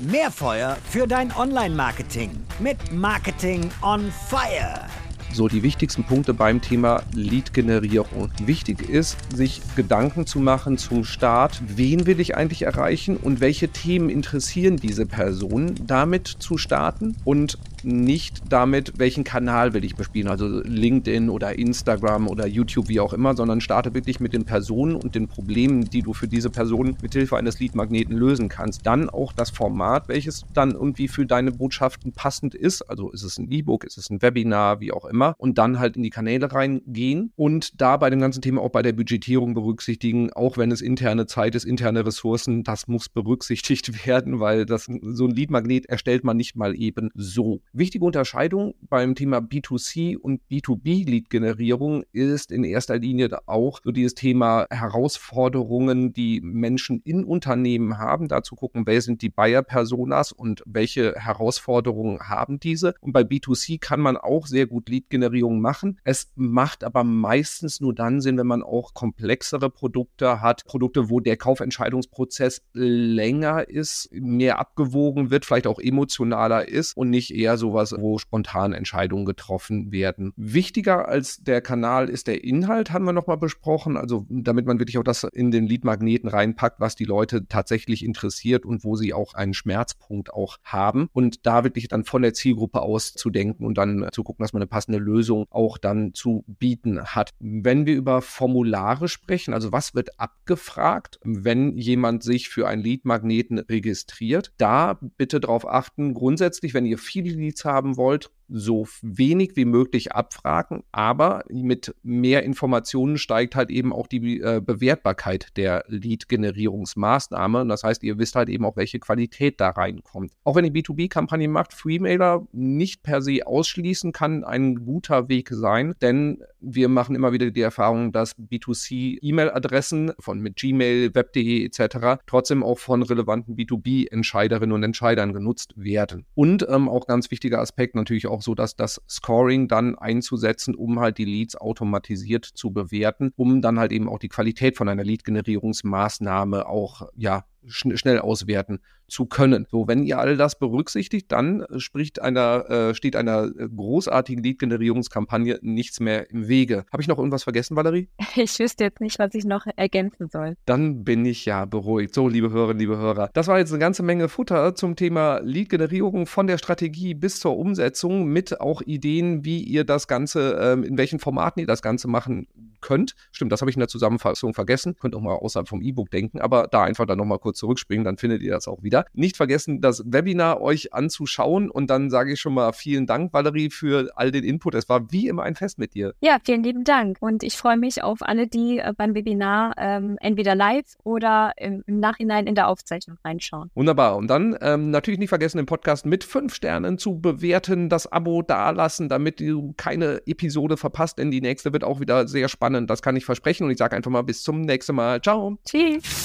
Mehr Feuer für dein Online-Marketing mit Marketing on Fire. So die wichtigsten Punkte beim Thema Lead-Generierung. Wichtig ist, sich Gedanken zu machen zum Start, wen will ich eigentlich erreichen? Und welche Themen interessieren diese Person, damit zu starten? Und nicht damit, welchen Kanal will ich bespielen, also LinkedIn oder Instagram oder YouTube, wie auch immer, sondern starte wirklich mit den Personen und den Problemen, die du für diese Personen mit Hilfe eines Lead-Magneten lösen kannst. Dann auch das Format, welches dann irgendwie für deine Botschaften passend ist. Also ist es ein E-Book, ist es ein Webinar, wie auch immer. Und dann halt in die Kanäle reingehen und da bei dem ganzen Thema auch bei der Budgetierung berücksichtigen, auch wenn es interne Zeit ist, interne Ressourcen, das muss berücksichtigt werden, weil das so ein Lead-Magnet erstellt man nicht mal eben so. Wichtige Unterscheidung beim Thema B2C und B2B-Lead-Generierung ist in erster Linie auch so dieses Thema Herausforderungen, die Menschen in Unternehmen haben. Dazu gucken, wer sind die Buyer-Personas und welche Herausforderungen haben diese. Und bei B2C kann man auch sehr gut Lead-Generierung machen. Es macht aber meistens nur dann Sinn, wenn man auch komplexere Produkte hat, Produkte, wo der Kaufentscheidungsprozess länger ist, mehr abgewogen wird, vielleicht auch emotionaler ist und nicht eher sowas, wo spontan Entscheidungen getroffen werden. Wichtiger als der Kanal ist der Inhalt, haben wir nochmal besprochen. Also damit man wirklich auch das in den Leadmagneten reinpackt, was die Leute tatsächlich interessiert und wo sie auch einen Schmerzpunkt auch haben. Und da wirklich dann von der Zielgruppe aus zu denken und dann zu gucken, dass man eine passende Lösung auch dann zu bieten hat. Wenn wir über Formulare sprechen, also was wird abgefragt, wenn jemand sich für einen Leadmagneten registriert, da bitte darauf achten, grundsätzlich, wenn ihr viele Leads haben wollt, so wenig wie möglich abfragen, aber mit mehr Informationen steigt halt eben auch die äh, Bewertbarkeit der Lead-Generierungsmaßnahme. Das heißt, ihr wisst halt eben auch, welche Qualität da reinkommt. Auch wenn ihr B2B-Kampagnen macht, Freemailer nicht per se ausschließen, kann ein guter Weg sein, denn wir machen immer wieder die Erfahrung, dass B2C-E-Mail-Adressen von mit Gmail, Web.de etc. trotzdem auch von relevanten B2B-Entscheiderinnen und Entscheidern genutzt werden. Und ähm, auch ganz wichtiger Aspekt natürlich auch so, dass das Scoring dann einzusetzen, um halt die Leads automatisiert zu bewerten, um dann halt eben auch die Qualität von einer Lead-Generierungsmaßnahme auch ja schn schnell auswerten zu können. So, wenn ihr all das berücksichtigt, dann äh, spricht einer, äh, steht einer äh, großartigen Lead-Generierungskampagne nichts mehr im Wege. Habe ich noch irgendwas vergessen, Valerie? Ich wüsste jetzt nicht, was ich noch ergänzen soll. Dann bin ich ja beruhigt. So, liebe Hörerinnen, liebe Hörer, das war jetzt eine ganze Menge Futter zum Thema Lead-Generierung von der Strategie bis zur Umsetzung mit auch Ideen, wie ihr das Ganze, ähm, in welchen Formaten ihr das Ganze machen könnt. Stimmt, das habe ich in der Zusammenfassung vergessen. Könnt auch mal außerhalb vom E-Book denken, aber da einfach dann nochmal kurz zurückspringen, dann findet ihr das auch wieder. Nicht vergessen, das Webinar euch anzuschauen und dann sage ich schon mal vielen Dank, Valerie, für all den Input. Es war wie immer ein Fest mit dir. Ja, vielen lieben Dank und ich freue mich auf alle, die äh, beim Webinar ähm, entweder live oder im, im, Nachhinein in der Aufzeichnung reinschauen. Wunderbar. Und dann ähm, natürlich nicht vergessen, den Podcast mit fünf Sternen zu bewerten, das Abo dalassen, damit du keine Episode verpasst, denn die nächste wird auch wieder sehr spannend. Das kann ich versprechen und ich sage einfach mal bis zum nächsten Mal. Ciao. Tschüss.